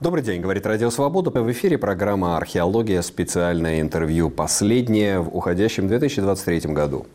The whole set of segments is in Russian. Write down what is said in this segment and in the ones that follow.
Добрый день, говорит Радио Свобода. В эфире программа «Археология. Специальное интервью». Последнее в уходящем 2023 году.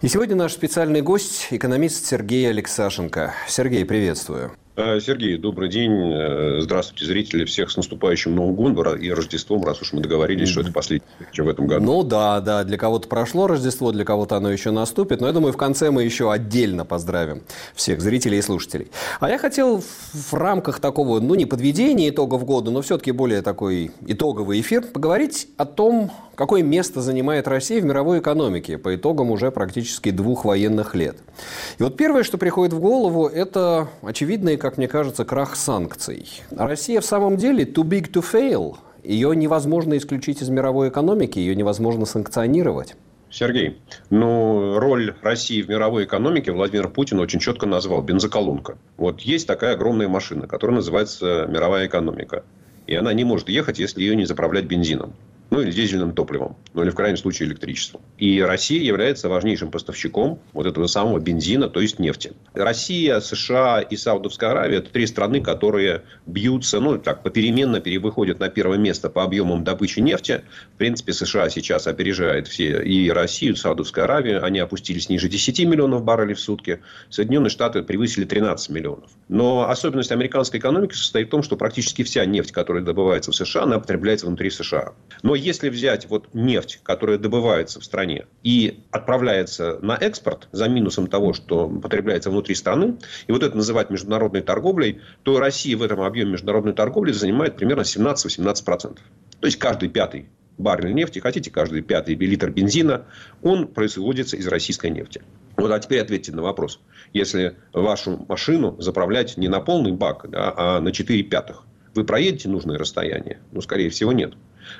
И сегодня наш специальный гость – экономист Сергей Алексашенко. Сергей, приветствую. Э, Сергей, добрый день. Э, здравствуйте, зрители. Всех с наступающим Новым годом и Рождеством, раз уж мы договорились, что это последний в этом году. Ну да, да. Для кого-то прошло Рождество, для кого-то оно еще наступит. Но я думаю, в конце мы еще отдельно поздравим всех зрителей и слушателей. А я хотел в рамках такого, ну не подведения итогов года, но все-таки более такой итоговый эфир, поговорить о том, какое место занимает Россия в мировой экономике по итогам уже практически двух военных лет. И вот первое, что приходит в голову, это очевидный, как мне кажется, крах санкций. Россия в самом деле too big to fail. Ее невозможно исключить из мировой экономики, ее невозможно санкционировать. Сергей, ну, роль России в мировой экономике Владимир Путин очень четко назвал – бензоколонка. Вот есть такая огромная машина, которая называется мировая экономика. И она не может ехать, если ее не заправлять бензином ну или дизельным топливом, ну или в крайнем случае электричеством. И Россия является важнейшим поставщиком вот этого самого бензина, то есть нефти. Россия, США и Саудовская Аравия – это три страны, которые бьются, ну так, попеременно перевыходят на первое место по объемам добычи нефти. В принципе, США сейчас опережает все и Россию, и Саудовскую Аравию. Они опустились ниже 10 миллионов баррелей в сутки. Соединенные Штаты превысили 13 миллионов. Но особенность американской экономики состоит в том, что практически вся нефть, которая добывается в США, она потребляется внутри США. Но если взять вот нефть, которая добывается в стране и отправляется на экспорт за минусом того, что потребляется внутри страны, и вот это называть международной торговлей, то Россия в этом объеме международной торговли занимает примерно 17-18%. То есть каждый пятый баррель нефти, хотите, каждый пятый литр бензина, он производится из российской нефти. Вот, а теперь ответьте на вопрос. Если вашу машину заправлять не на полный бак, да, а на 4 пятых, вы проедете нужное расстояние? Ну, скорее всего, нет.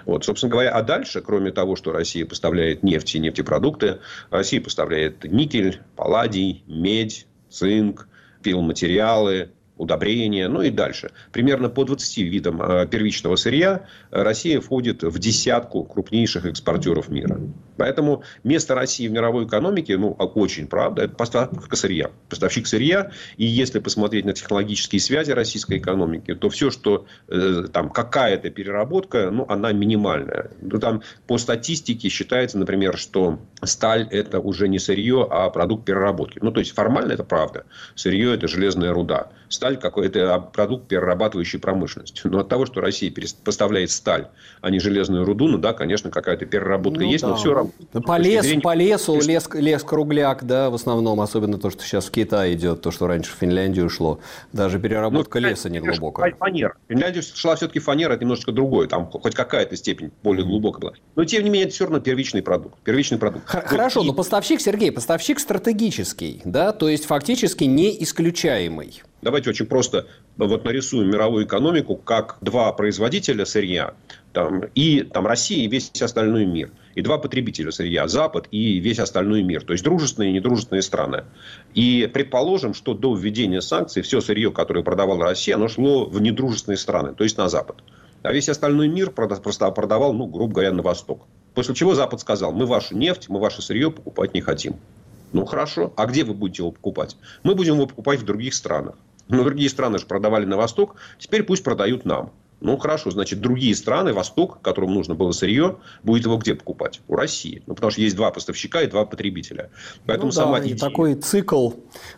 Вот, собственно говоря, а дальше, кроме того, что Россия поставляет нефть и нефтепродукты, Россия поставляет никель, палладий, медь, цинк, пиломатериалы, удобрения, ну и дальше. Примерно по 20 видам э, первичного сырья Россия входит в десятку крупнейших экспортеров мира. Поэтому место России в мировой экономике, ну, очень правда, это поставка сырья. Поставщик сырья. И если посмотреть на технологические связи российской экономики, то все, что э, там какая-то переработка, ну, она минимальная. Ну, там по статистике считается, например, что сталь это уже не сырье, а продукт переработки. Ну, то есть формально это правда. Сырье это железная руда сталь какой-то продукт перерабатывающей промышленности. Но от того, что Россия поставляет сталь, а не железную руду, ну да, конечно, какая-то переработка ну, есть, да. но все равно. По, лес, зрения... по лесу лес, лес кругляк, да, в основном, особенно то, что сейчас в Китай идет, то, что раньше в Финляндию шло. Даже переработка ну, леса не глубокая. Фанера. В Финляндию шла все-таки фанера, это немножечко другое, там хоть какая-то степень более глубокая была. Но тем не менее, это все равно первичный продукт. Первичный продукт. Хорошо, вот, но поставщик, Сергей, поставщик стратегический, да, то есть фактически не исключаемый. Давайте очень просто вот нарисуем мировую экономику как два производителя сырья там, и там, Россия и весь остальной мир. И два потребителя сырья – Запад и весь остальной мир. То есть, дружественные и недружественные страны. И предположим, что до введения санкций все сырье, которое продавала Россия, оно шло в недружественные страны, то есть на Запад. А весь остальной мир просто продавал, ну, грубо говоря, на Восток. После чего Запад сказал, мы вашу нефть, мы ваше сырье покупать не хотим. Ну, хорошо. А где вы будете его покупать? Мы будем его покупать в других странах. Но другие страны же продавали на Восток, теперь пусть продают нам. Ну, хорошо, значит, другие страны, Восток, которым нужно было сырье, будет его где покупать? У России. Ну, потому что есть два поставщика и два потребителя. Поэтому ну, сама да, идея... и такой цикл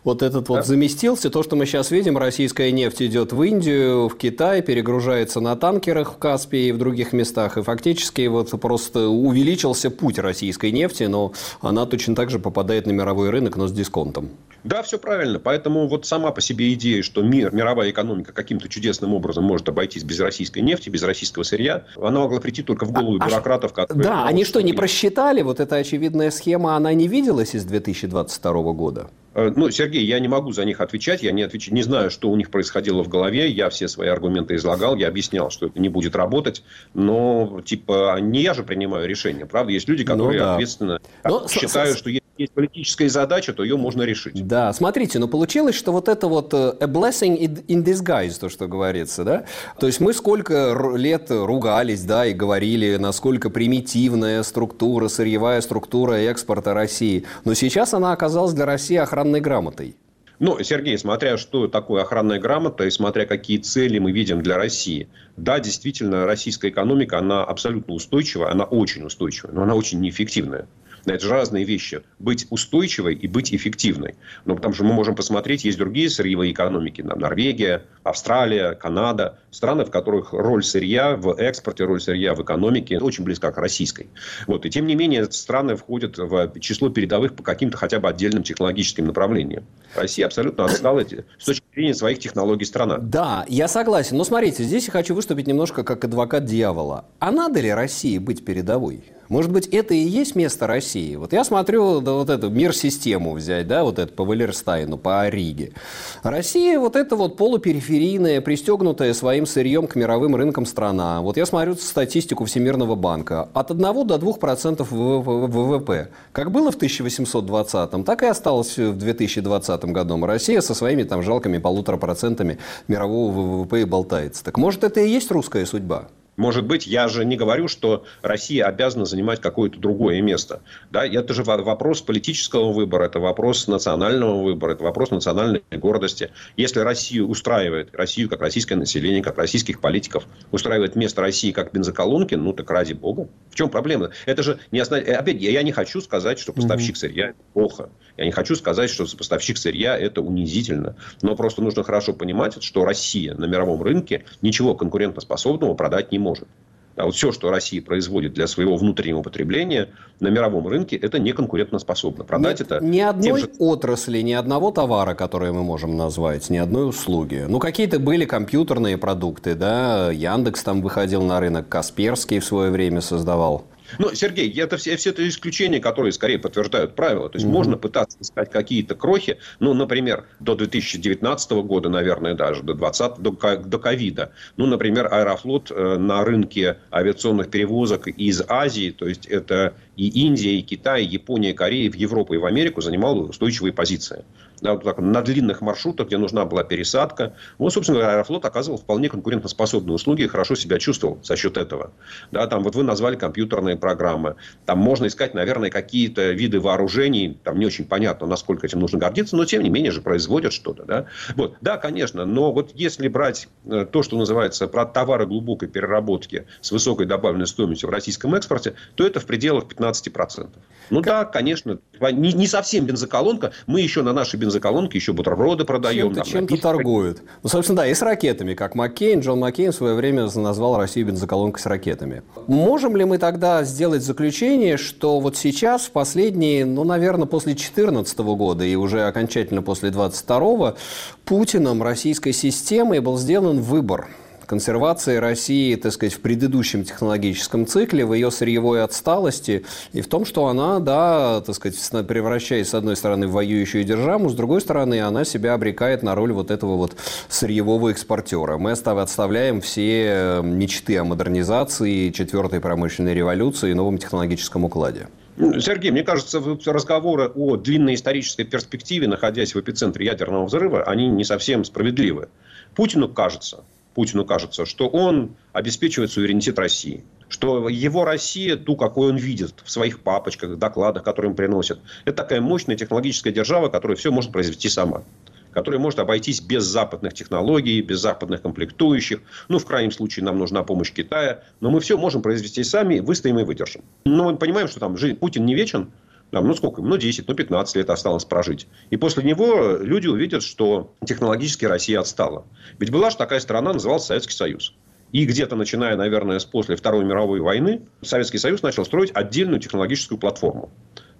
вот этот да? вот заместился. То, что мы сейчас видим, российская нефть идет в Индию, в Китай, перегружается на танкерах в Каспии и в других местах. И фактически вот просто увеличился путь российской нефти, но она точно так же попадает на мировой рынок, но с дисконтом. Да, все правильно. Поэтому вот сама по себе идея, что мир, мировая экономика каким-то чудесным образом может обойтись без российской нефти, без российского сырья, она могла прийти только в голову а, бюрократов. Которые... Да, они что, не просчитали? Вот эта очевидная схема, она не виделась из 2022 года? Э, ну, Сергей, я не могу за них отвечать, я не, отвеч... не знаю, что у них происходило в голове, я все свои аргументы излагал, я объяснял, что это не будет работать, но, типа, не я же принимаю решение, правда? Есть люди, ну которые ну, да. ответственно но, считают, с... что есть политическая задача, то ее можно решить. Да, смотрите, ну получилось, что вот это вот э, a blessing in disguise, то, что говорится, да? То есть мы сколько лет ругались, да, и говорили, насколько примитивная структура, сырьевая структура экспорта России. Но сейчас она оказалась для России охранной грамотой. Ну, Сергей, смотря что такое охранная грамота и смотря какие цели мы видим для России. Да, действительно, российская экономика, она абсолютно устойчивая, она очень устойчивая, но она очень неэффективная. Это же разные вещи. Быть устойчивой и быть эффективной. Ну, потому что мы можем посмотреть, есть другие сырьевые экономики. Там, Норвегия, Австралия, Канада. Страны, в которых роль сырья в экспорте, роль сырья в экономике очень близка к российской. Вот. И тем не менее, страны входят в число передовых по каким-то хотя бы отдельным технологическим направлениям. Россия абсолютно отстала с точки зрения своих технологий страна. Да, я согласен. Но смотрите, здесь я хочу выступить немножко как адвокат дьявола. А надо ли России быть передовой? Может быть, это и есть место России? Вот я смотрю да, вот эту мир-систему взять, да, вот это по Валерстайну, по Ориге. Россия вот это вот полупериферийная, пристегнутая своим сырьем к мировым рынкам страна. Вот я смотрю статистику Всемирного банка. От 1 до 2 процентов ВВП. Как было в 1820-м, так и осталось в 2020 году. Россия со своими там жалкими полутора процентами мирового ВВП и болтается. Так может, это и есть русская судьба? Может быть, я же не говорю, что Россия обязана занимать какое-то другое место. Да? Это же вопрос политического выбора, это вопрос национального выбора, это вопрос национальной гордости. Если Россию устраивает, Россию как российское население, как российских политиков, устраивает место России как бензоколонки, ну так ради бога. В чем проблема? Это же не основ... Опять, я не хочу сказать, что поставщик сырья плохо. Я не хочу сказать, что поставщик сырья это унизительно. Но просто нужно хорошо понимать, что Россия на мировом рынке ничего конкурентоспособного продать не может может. А вот все, что Россия производит для своего внутреннего потребления на мировом рынке, это не конкурентоспособно. Продать Нет, это... Ни одной же... отрасли, ни одного товара, который мы можем назвать, ни одной услуги. Ну, какие-то были компьютерные продукты, да, Яндекс там выходил на рынок, Касперский в свое время создавал. Ну, Сергей, это все, все это исключения, которые скорее подтверждают правила. То есть, угу. можно пытаться искать какие-то крохи. Ну, например, до 2019 года, наверное, даже до 20 до, ковида. Ну, например, Аэрофлот э, на рынке авиационных перевозок из Азии, то есть, это и Индия, и Китай, и Япония, и Корея, в Европу и в Америку занимал устойчивые позиции так, на длинных маршрутах, где нужна была пересадка. Вот, собственно, Аэрофлот оказывал вполне конкурентоспособные услуги и хорошо себя чувствовал за счет этого. Да, там вот вы назвали компьютерные программы. Там можно искать, наверное, какие-то виды вооружений. Там не очень понятно, насколько этим нужно гордиться, но тем не менее же производят что-то. Да, вот, да конечно, но вот если брать э, то, что называется про товары глубокой переработки с высокой добавленной стоимостью в российском экспорте, то это в пределах 15%. Ну как... да, конечно, не, не совсем бензоколонка. Мы еще на нашей бензоколонке еще бутерброды продаем. Чем-то, чем-то торгуют. Ну, собственно, да, и с ракетами, как Маккейн. Джон Маккейн в свое время назвал Россию бензоколонкой с ракетами. Можем ли мы тогда сделать заключение, что вот сейчас, в последние, ну, наверное, после 2014 года и уже окончательно после 2022, Путиным российской системой был сделан выбор – консервации России, так сказать, в предыдущем технологическом цикле, в ее сырьевой отсталости и в том, что она, да, так сказать, превращаясь, с одной стороны, в воюющую державу, с другой стороны, она себя обрекает на роль вот этого вот сырьевого экспортера. Мы отставляем все мечты о модернизации, четвертой промышленной революции и новом технологическом укладе. Сергей, мне кажется, разговоры о длинной исторической перспективе, находясь в эпицентре ядерного взрыва, они не совсем справедливы. Путину кажется, Путину кажется, что он обеспечивает суверенитет России. Что его Россия, ту, какой он видит в своих папочках, докладах, которые им приносят, это такая мощная технологическая держава, которая все может произвести сама которая может обойтись без западных технологий, без западных комплектующих. Ну, в крайнем случае, нам нужна помощь Китая. Но мы все можем произвести сами, выстоим и выдержим. Но мы понимаем, что там жизнь, Путин не вечен. Там, ну, сколько? Ну, 10, ну, 15 лет осталось прожить. И после него люди увидят, что технологически Россия отстала. Ведь была же такая страна, называлась Советский Союз. И где-то, начиная, наверное, с после Второй мировой войны, Советский Союз начал строить отдельную технологическую платформу.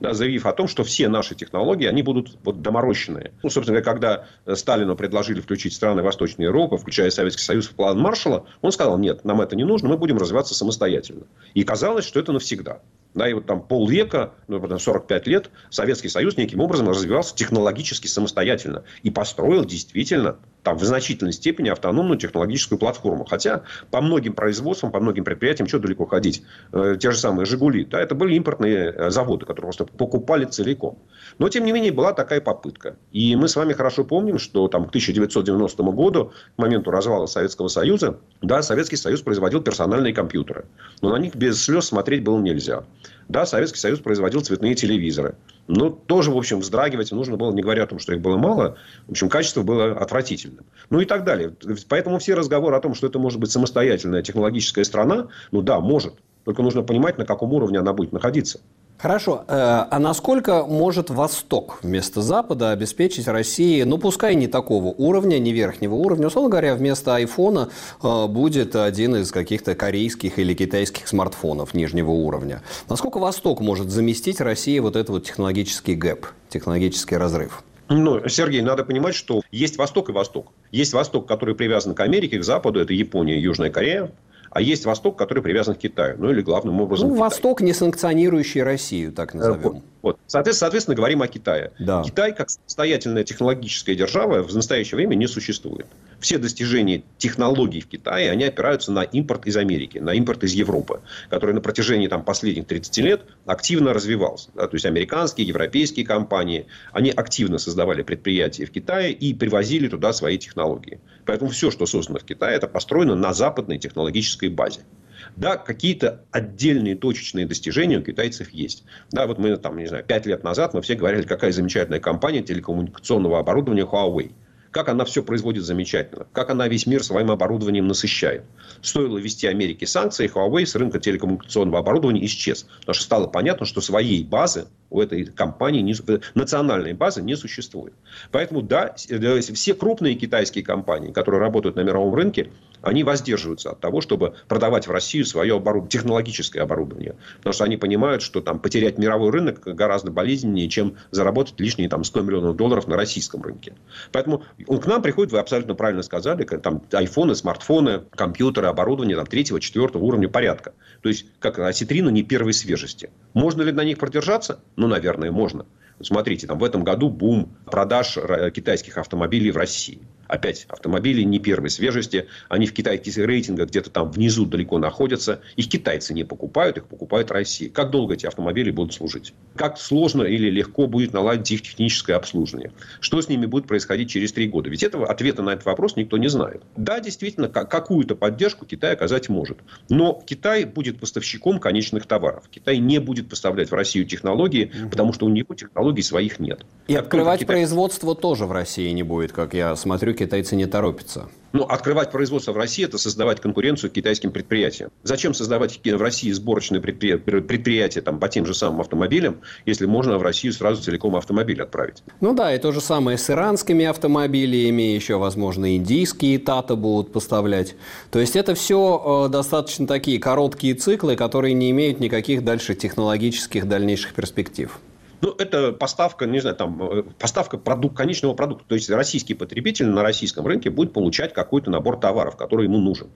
Да, заявив о том, что все наши технологии, они будут вот доморощенные. Ну, собственно, когда Сталину предложили включить страны Восточной Европы, включая Советский Союз в план Маршала, он сказал, нет, нам это не нужно, мы будем развиваться самостоятельно. И казалось, что это навсегда. Да, и вот там полвека, ну, потом 45 лет, Советский Союз неким образом развивался технологически самостоятельно. И построил действительно там, в значительной степени автономную технологическую платформу. Хотя по многим производствам, по многим предприятиям, что далеко ходить, э, те же самые «Жигули», да, это были импортные э, заводы, которые просто покупали целиком. Но, тем не менее, была такая попытка. И мы с вами хорошо помним, что там, к 1990 году, к моменту развала Советского Союза, да, Советский Союз производил персональные компьютеры. Но на них без слез смотреть было нельзя. Да, Советский Союз производил цветные телевизоры. Ну, тоже, в общем, вздрагивать нужно было, не говоря о том, что их было мало. В общем, качество было отвратительным. Ну, и так далее. Поэтому все разговоры о том, что это может быть самостоятельная технологическая страна, ну, да, может. Только нужно понимать, на каком уровне она будет находиться. Хорошо. Э, а насколько может Восток вместо Запада обеспечить России, ну, пускай не такого уровня, не верхнего уровня, условно говоря, вместо айфона э, будет один из каких-то корейских или китайских смартфонов нижнего уровня. Насколько Восток может заместить России вот этот вот технологический гэп, технологический разрыв? Ну, Сергей, надо понимать, что есть Восток и Восток. Есть Восток, который привязан к Америке, к Западу, это Япония, Южная Корея. А есть Восток, который привязан к Китаю. Ну, или главным образом Ну, Восток, не санкционирующий Россию, так назовем. Вот. Соответственно, соответственно, говорим о Китае. Да. Китай, как самостоятельная технологическая держава, в настоящее время не существует. Все достижения технологий в Китае, они опираются на импорт из Америки, на импорт из Европы, который на протяжении там, последних 30 лет активно развивался. Да? То есть, американские, европейские компании, они активно создавали предприятия в Китае и привозили туда свои технологии. Поэтому все, что создано в Китае, это построено на западной технологической базе. Да, какие-то отдельные точечные достижения у китайцев есть. Да, вот мы там, не знаю, пять лет назад мы все говорили, какая замечательная компания телекоммуникационного оборудования Huawei как она все производит замечательно, как она весь мир своим оборудованием насыщает. Стоило ввести Америке санкции, Huawei с рынка телекоммуникационного оборудования исчез. Потому что стало понятно, что своей базы у этой компании, не, национальной базы не существует. Поэтому, да, э, все крупные китайские компании, которые работают на мировом рынке, они воздерживаются от того, чтобы продавать в Россию свое оборудование, технологическое оборудование. Потому что они понимают, что там, потерять мировой рынок гораздо болезненнее, чем заработать лишние там, 100 миллионов долларов на российском рынке. Поэтому он к нам приходит, вы абсолютно правильно сказали, там айфоны, смартфоны, компьютеры, оборудование там, третьего, четвертого уровня порядка. То есть, как осетрина не первой свежести. Можно ли на них продержаться? Ну, наверное, можно. Смотрите, там в этом году бум продаж китайских автомобилей в России. Опять, автомобили не первой свежести. Они в китайских рейтингах где-то там внизу далеко находятся. Их китайцы не покупают, их покупает Россия. Как долго эти автомобили будут служить? Как сложно или легко будет наладить их техническое обслуживание? Что с ними будет происходить через три года? Ведь этого ответа на этот вопрос никто не знает. Да, действительно, какую-то поддержку Китай оказать может. Но Китай будет поставщиком конечных товаров. Китай не будет поставлять в Россию технологии, угу. потому что у него технологий своих нет. И как открывать Китай... производство тоже в России не будет, как я смотрю китайцы не торопятся. Ну, открывать производство в России – это создавать конкуренцию китайским предприятиям. Зачем создавать в России сборочные предприятия там, по тем же самым автомобилям, если можно в Россию сразу целиком автомобиль отправить? Ну да, и то же самое с иранскими автомобилями, еще, возможно, индийские Тата будут поставлять. То есть, это все э, достаточно такие короткие циклы, которые не имеют никаких дальше технологических дальнейших перспектив. Ну, это поставка, не знаю, там, э, поставка продукт, конечного продукта. То есть, российский потребитель на российском рынке будет получать какой-то набор товаров, который ему нужен.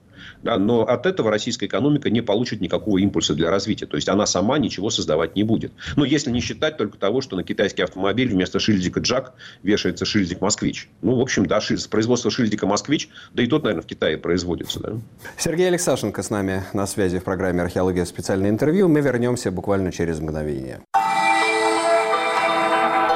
Да, но от этого российская экономика не получит никакого импульса для развития. То есть, она сама ничего создавать не будет. Но если не считать только того, что на китайский автомобиль вместо шильдика «Джак» вешается шильдик «Москвич». Ну, в общем, да, производство шильдика «Москвич», да и тот, наверное, в Китае производится. Да. Сергей Алексашенко с нами на связи в программе «Археология. Специальное интервью». Мы вернемся буквально через мгновение.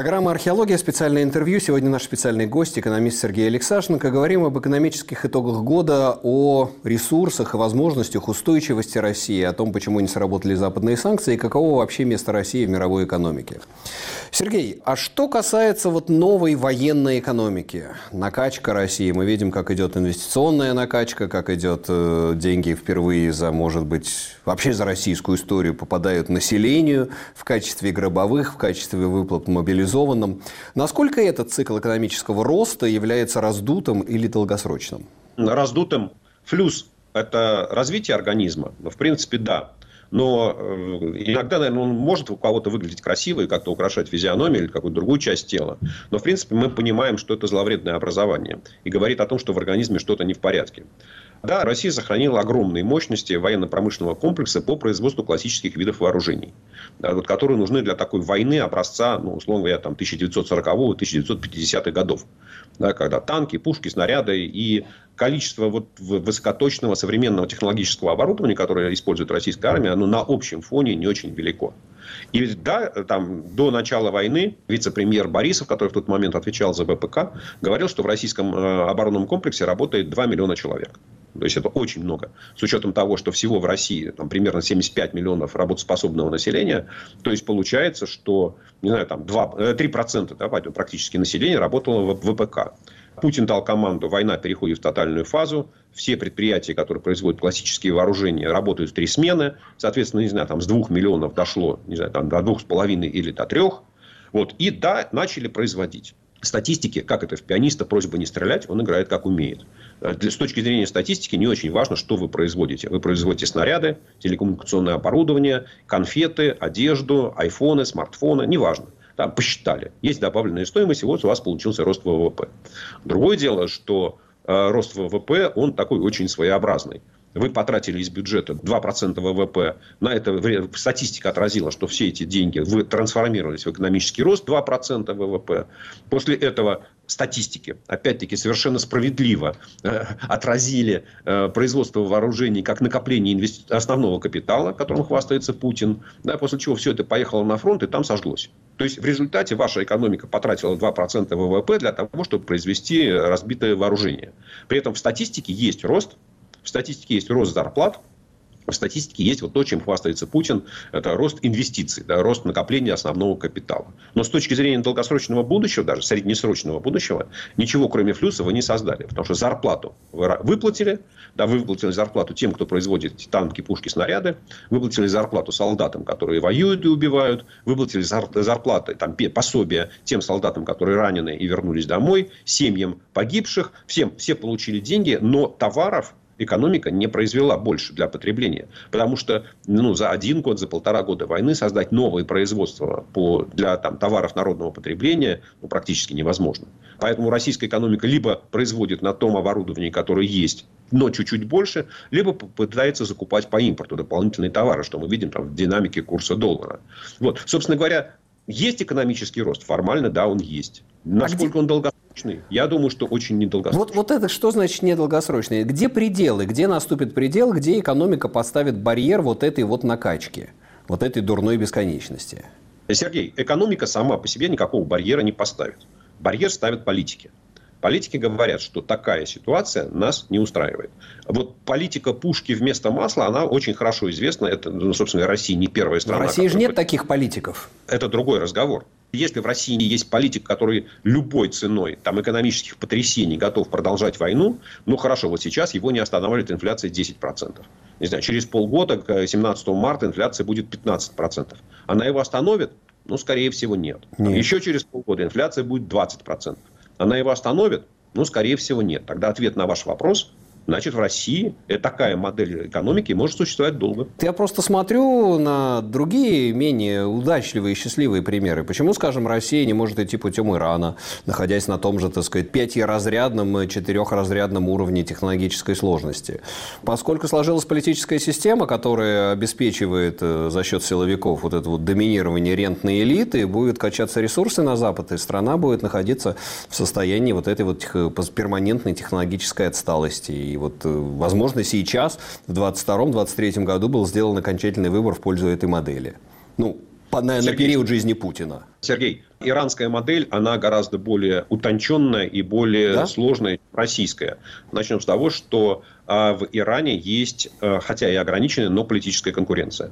Программа «Археология», специальное интервью. Сегодня наш специальный гость, экономист Сергей Алексашенко. Говорим об экономических итогах года, о ресурсах и возможностях устойчивости России, о том, почему не сработали западные санкции и каково вообще место России в мировой экономике. Сергей, а что касается вот новой военной экономики, накачка России, мы видим, как идет инвестиционная накачка, как идет э, деньги впервые за, может быть, вообще за российскую историю попадают населению в качестве гробовых, в качестве выплат мобилизованным. Насколько этот цикл экономического роста является раздутым или долгосрочным? Раздутым. Флюс – это развитие организма. В принципе, да. Но э, иногда, наверное, он может у кого-то выглядеть красиво и как-то украшать физиономию или какую-то другую часть тела. Но, в принципе, мы понимаем, что это зловредное образование. И говорит о том, что в организме что-то не в порядке. Да, Россия сохранила огромные мощности военно-промышленного комплекса по производству классических видов вооружений, вот, которые нужны для такой войны образца, ну, условно говоря, там, 1940-1950-х годов. Да, когда танки, пушки, снаряды и количество вот высокоточного современного технологического оборудования, которое использует российская армия, оно на общем фоне не очень велико. И да, там, до начала войны вице-премьер Борисов, который в тот момент отвечал за ВПК, говорил, что в российском э, оборонном комплексе работает 2 миллиона человек. То есть это очень много. С учетом того, что всего в России там, примерно 75 миллионов работоспособного населения, то есть получается, что не знаю, там 2, 3% да, практически населения работало в ВПК. Путин дал команду, война переходит в тотальную фазу. Все предприятия, которые производят классические вооружения, работают в три смены. Соответственно, не знаю, там с двух миллионов дошло, не знаю, там до двух с половиной или до трех. Вот. И да, начали производить статистики, как это в пианиста, просьба не стрелять, он играет как умеет. Э, с точки зрения статистики не очень важно, что вы производите. Вы производите снаряды, телекоммуникационное оборудование, конфеты, одежду, айфоны, смартфоны, неважно. Там посчитали. Есть добавленная стоимость, и вот у вас получился рост ВВП. Другое дело, что э, рост ВВП, он такой очень своеобразный вы потратили из бюджета 2% ВВП, на это статистика отразила, что все эти деньги вы трансформировались в экономический рост 2% ВВП. После этого статистики, опять-таки, совершенно справедливо э, отразили э, производство вооружений как накопление инвести... основного капитала, которым хвастается Путин, да, после чего все это поехало на фронт и там сожглось. То есть, в результате ваша экономика потратила 2% ВВП для того, чтобы произвести разбитое вооружение. При этом в статистике есть рост в статистике есть рост зарплат, в статистике есть вот то, чем хвастается Путин, это рост инвестиций, да, рост накопления основного капитала. Но с точки зрения долгосрочного будущего, даже среднесрочного будущего, ничего кроме флюса вы не создали. Потому что зарплату вы выплатили, да, вы выплатили зарплату тем, кто производит танки, пушки, снаряды, выплатили зарплату солдатам, которые воюют и убивают, выплатили зарплаты, там, пособия тем солдатам, которые ранены и вернулись домой, семьям погибших, всем, все получили деньги, но товаров экономика не произвела больше для потребления. Потому что ну, за один год, за полтора года войны создать новое производство по, для там, товаров народного потребления ну, практически невозможно. Поэтому российская экономика либо производит на том оборудовании, которое есть, но чуть-чуть больше, либо пытается закупать по импорту дополнительные товары, что мы видим там, в динамике курса доллара. Вот. Собственно говоря, есть экономический рост, формально, да, он есть. Насколько а где... он долгосрочный? Я думаю, что очень недолгосрочный. Вот, вот это что значит недолгосрочный? Где пределы? Где наступит предел, где экономика поставит барьер вот этой вот накачки? Вот этой дурной бесконечности? Сергей, экономика сама по себе никакого барьера не поставит. Барьер ставят политики. Политики говорят, что такая ситуация нас не устраивает. Вот политика пушки вместо масла, она очень хорошо известна. Это, ну, собственно, Россия не первая страна. В России же нет таких политиков. Это другой разговор. Если в России есть политик, который любой ценой там, экономических потрясений готов продолжать войну, ну хорошо, вот сейчас его не останавливает инфляция 10%. Не знаю, через полгода, к 17 марта, инфляция будет 15%. Она его остановит? Ну, скорее всего, нет. нет. Еще через полгода инфляция будет 20%. Она его остановит? Ну, скорее всего, нет. Тогда ответ на ваш вопрос Значит, в России такая модель экономики может существовать долго. Я просто смотрю на другие менее удачливые и счастливые примеры. Почему, скажем, Россия не может идти путем Ирана, находясь на том же, так сказать, пятиразрядном, четырехразрядном уровне технологической сложности? Поскольку сложилась политическая система, которая обеспечивает э, за счет силовиков вот это вот доминирование рентной элиты, будет качаться ресурсы на Запад, и страна будет находиться в состоянии вот этой вот перманентной технологической отсталости и вот, э, возможно, сейчас, в 2022-2023 году был сделан окончательный выбор в пользу этой модели. Ну, по, на, на период жизни Путина. Сергей, иранская модель, она гораздо более утонченная и более да? сложная, чем российская. Начнем с того, что а, в Иране есть, а, хотя и ограниченная, но политическая конкуренция.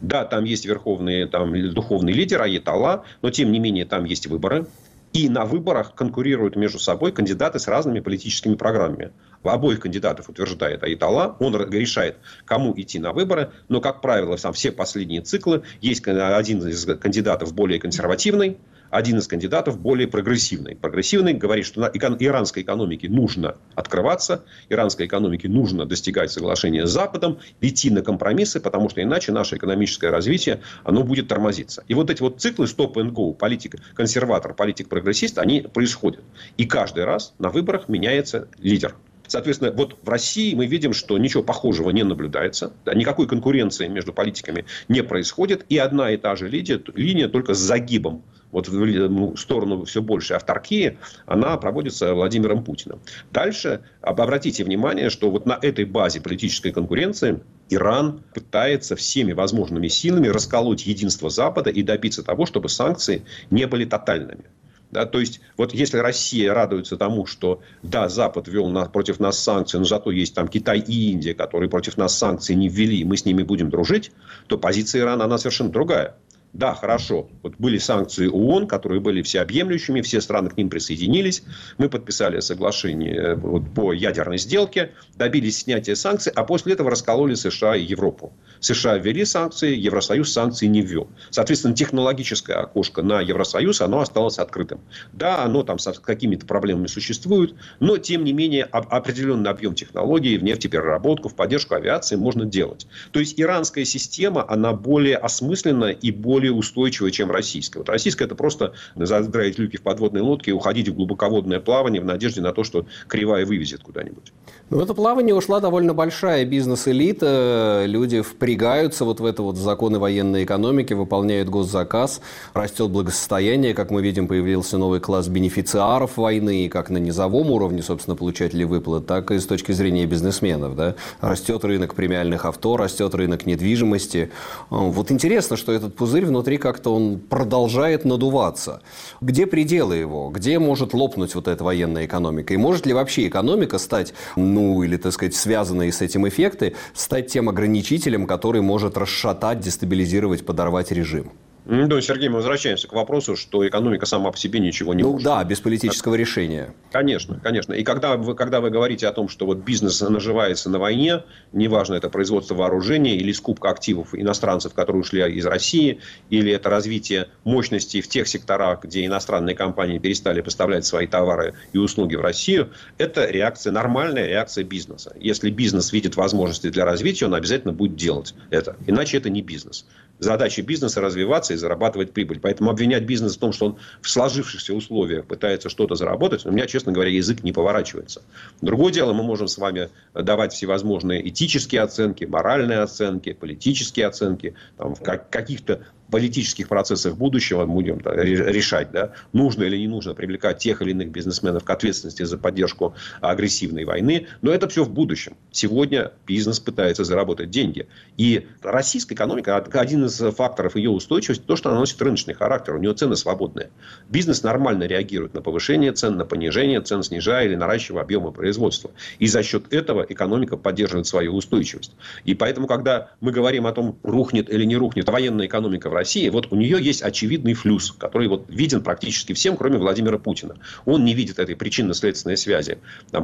Да, там есть верховный там, духовный лидер Аятолла, но тем не менее там есть выборы. И на выборах конкурируют между собой кандидаты с разными политическими программами. Обоих кандидатов утверждает Айтала, он решает, кому идти на выборы, но, как правило, сам все последние циклы есть один из кандидатов более консервативный, один из кандидатов более прогрессивный. Прогрессивный говорит, что иранской экономике нужно открываться, иранской экономике нужно достигать соглашения с Западом, идти на компромиссы, потому что иначе наше экономическое развитие оно будет тормозиться. И вот эти вот циклы стоп and go, политик консерватор, политик прогрессист, они происходят. И каждый раз на выборах меняется лидер. Соответственно, вот в России мы видим, что ничего похожего не наблюдается. Да, никакой конкуренции между политиками не происходит. И одна и та же линия, линия только с загибом вот в ну, сторону все больше авторкии, она проводится Владимиром Путиным. Дальше обратите внимание, что вот на этой базе политической конкуренции Иран пытается всеми возможными силами расколоть единство Запада и добиться того, чтобы санкции не были тотальными. Да, то есть, вот если Россия радуется тому, что да, Запад ввел на, против нас санкции, но зато есть там Китай и Индия, которые против нас санкции не ввели, и мы с ними будем дружить, то позиция Ирана, она совершенно другая. Да, хорошо. Вот были санкции ООН, которые были всеобъемлющими, все страны к ним присоединились. Мы подписали соглашение э, вот, по ядерной сделке, добились снятия санкций, а после этого раскололи США и Европу. США ввели санкции, Евросоюз санкции не ввел. Соответственно, технологическое окошко на Евросоюз, оно осталось открытым. Да, оно там с какими-то проблемами существует, но, тем не менее, определенный объем технологий в нефтепереработку, в поддержку авиации можно делать. То есть, иранская система, она более осмысленна и более устойчивая, чем российская. Вот российская это просто задраить люки в подводной лодке и уходить в глубоководное плавание в надежде на то, что кривая вывезет куда-нибудь. В это плавание ушла довольно большая бизнес-элита. Люди впрягаются вот в это вот законы военной экономики, выполняют госзаказ, растет благосостояние. Как мы видим, появился новый класс бенефициаров войны, как на низовом уровне, собственно, получателей выплат, так и с точки зрения бизнесменов. Да? Растет рынок премиальных авто, растет рынок недвижимости. Вот интересно, что этот пузырь внутри как-то он продолжает надуваться. Где пределы его? Где может лопнуть вот эта военная экономика? И может ли вообще экономика стать ну, или, так сказать, связанные с этим эффекты, стать тем ограничителем, который может расшатать, дестабилизировать, подорвать режим. Ну, Сергей, мы возвращаемся к вопросу, что экономика сама по себе ничего не ну, может. да, без политического так. решения. Конечно, конечно. И когда вы, когда вы говорите о том, что вот бизнес наживается на войне, неважно, это производство вооружения или скупка активов иностранцев, которые ушли из России, или это развитие мощностей в тех секторах, где иностранные компании перестали поставлять свои товары и услуги в Россию, это реакция, нормальная реакция бизнеса. Если бизнес видит возможности для развития, он обязательно будет делать это. Иначе это не бизнес. Задача бизнеса развиваться и зарабатывать прибыль. Поэтому обвинять бизнес в том, что он в сложившихся условиях пытается что-то заработать, у меня, честно говоря, язык не поворачивается. Другое дело, мы можем с вами давать всевозможные этические оценки, моральные оценки, политические оценки, там, в каких-то политических процессах будущего будем да, решать, да, нужно или не нужно привлекать тех или иных бизнесменов к ответственности за поддержку агрессивной войны. Но это все в будущем. Сегодня бизнес пытается заработать деньги. И российская экономика, один из факторов ее устойчивости, то, что она носит рыночный характер. У нее цены свободные. Бизнес нормально реагирует на повышение цен, на понижение цен, снижая или наращивая объемы производства. И за счет этого экономика поддерживает свою устойчивость. И поэтому, когда мы говорим о том, рухнет или не рухнет военная экономика в России, вот у нее есть очевидный флюс, который вот виден практически всем, кроме Владимира Путина. Он не видит этой причинно-следственной связи.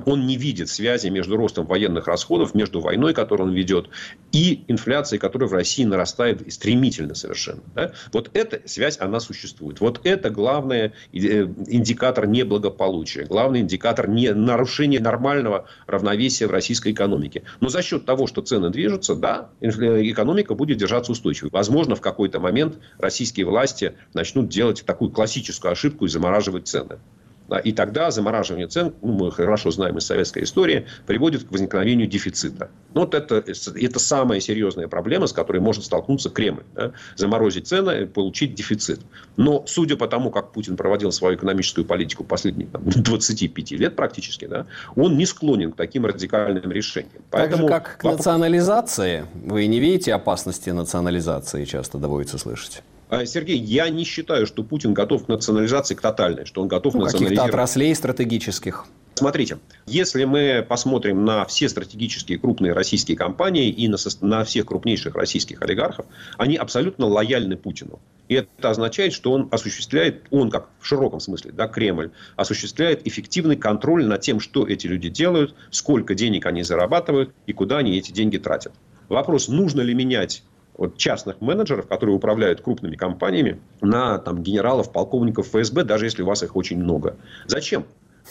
Он не видит связи между ростом военных расходов, между войной, которую он ведет, и инфляцией, которая в России нарастает стремительно совершенно. Да? Вот эта связь, она существует. Вот это главный э, индикатор неблагополучия, главный индикатор не нарушения нормального равновесия в российской экономике. Но за счет того, что цены движутся, да, экономика будет держаться устойчивой. Возможно, в какой-то момент момент российские власти начнут делать такую классическую ошибку и замораживать цены. И тогда замораживание цен, ну, мы хорошо знаем из советской истории, приводит к возникновению дефицита. Ну, вот это, это самая серьезная проблема, с которой может столкнуться Кремль. Да? Заморозить цены, получить дефицит. Но судя по тому, как Путин проводил свою экономическую политику последние там, 25 лет практически, да, он не склонен к таким радикальным решениям. Поэтому... Так же, как к национализации. Вы не видите опасности национализации, часто доводится слышать? А, Сергей, я не считаю, что Путин готов к национализации, к тотальной, что он готов ну, национализировать. Каких-то отраслей стратегических. Смотрите, если мы посмотрим на все стратегические крупные российские компании и на, на всех крупнейших российских олигархов, они абсолютно лояльны Путину. И это означает, что он осуществляет, он как в широком смысле, да, Кремль, осуществляет эффективный контроль над тем, что эти люди делают, сколько денег они зарабатывают и куда они эти деньги тратят. Вопрос, нужно ли менять вот частных менеджеров, которые управляют крупными компаниями, на там, генералов, полковников ФСБ, даже если у вас их очень много. Зачем?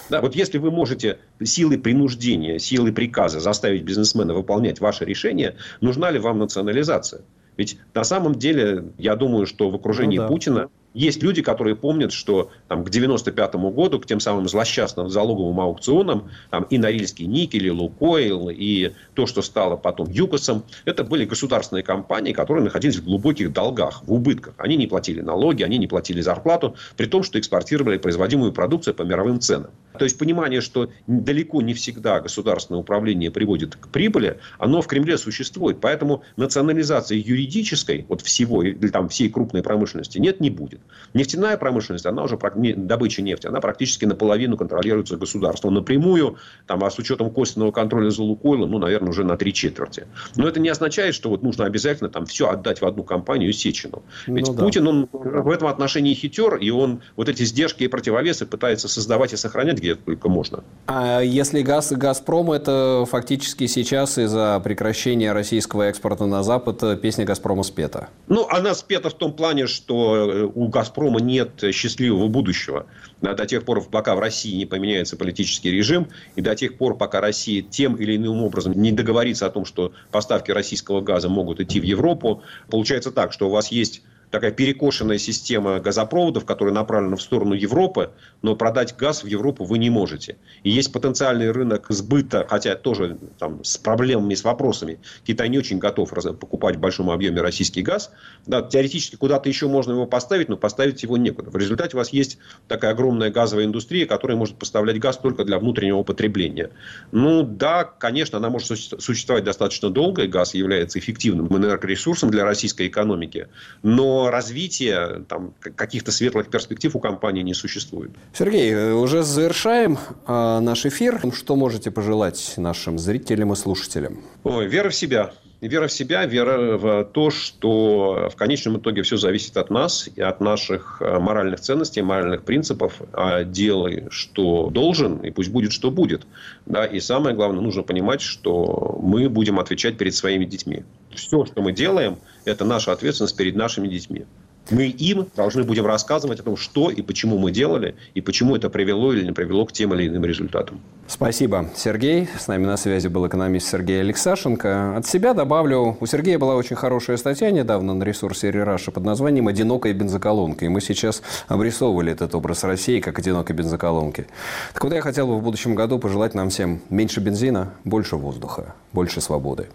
Да, вот если вы можете силой принуждения, силой приказа заставить бизнесмена выполнять ваше решение, нужна ли вам национализация? Ведь на самом деле, я думаю, что в окружении ну, да. Путина есть люди, которые помнят, что там, к 95 году, к тем самым злосчастным залоговым аукционам, там, и Норильский никель, и Лукойл, и то, что стало потом ЮКОСом, это были государственные компании, которые находились в глубоких долгах, в убытках. Они не платили налоги, они не платили зарплату, при том, что экспортировали производимую продукцию по мировым ценам. То есть понимание, что далеко не всегда государственное управление приводит к прибыли, оно в Кремле существует. Поэтому национализации юридической, вот всего, или там всей крупной промышленности нет, не будет. Нефтяная промышленность, она уже, добыча нефти, она практически наполовину контролируется государством. Напрямую, там, а с учетом косвенного контроля за Лукойлом, ну, наверное, уже на три четверти. Но это не означает, что вот нужно обязательно там все отдать в одну компанию Сечину. Ведь ну, Путин, он в этом отношении хитер, и он вот эти сдержки и противовесы пытается создавать и сохранять где только можно. А если газ и «Газпром» это фактически сейчас из-за прекращения российского экспорта на Запад песня «Газпрома» спета? Ну, она спета в том плане, что э, у «Газпрома» нет счастливого будущего. До тех пор, пока в России не поменяется политический режим, и до тех пор, пока Россия тем или иным образом не договорится о том, что поставки российского газа могут идти в Европу, получается так, что у вас есть такая перекошенная система газопроводов, которая направлена в сторону Европы, но продать газ в Европу вы не можете. И есть потенциальный рынок сбыта, хотя тоже там, с проблемами, с вопросами. Китай не очень готов покупать в большом объеме российский газ. Да, теоретически куда-то еще можно его поставить, но поставить его некуда. В результате у вас есть такая огромная газовая индустрия, которая может поставлять газ только для внутреннего потребления. Ну да, конечно, она может существовать достаточно долго, и газ является эффективным энергоресурсом для российской экономики. Но развития там, каких-то светлых перспектив у компании не существует. Сергей, э, уже завершаем э, наш эфир. Что можете пожелать нашим зрителям и слушателям? Ой, вера в себя. Вера в себя, вера в то, что в конечном итоге все зависит от нас и от наших э, моральных ценностей, моральных принципов. А делай, что должен, и пусть будет, что будет. Да? И самое главное, нужно понимать, что мы будем отвечать перед своими детьми. Все, что мы делаем, это наша ответственность перед нашими детьми мы им должны будем рассказывать о том, что и почему мы делали, и почему это привело или не привело к тем или иным результатам. Спасибо, Сергей. С нами на связи был экономист Сергей Алексашенко. От себя добавлю, у Сергея была очень хорошая статья недавно на ресурсе Раша под названием «Одинокая бензоколонка». И мы сейчас обрисовывали этот образ России как одинокой бензоколонки. Так вот, я хотел бы в будущем году пожелать нам всем меньше бензина, больше воздуха, больше свободы.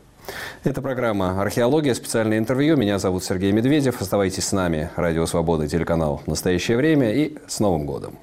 Это программа «Археология», специальное интервью. Меня зовут Сергей Медведев. Оставайтесь с нами. Радио «Свобода», телеканал «Настоящее время» и с Новым годом!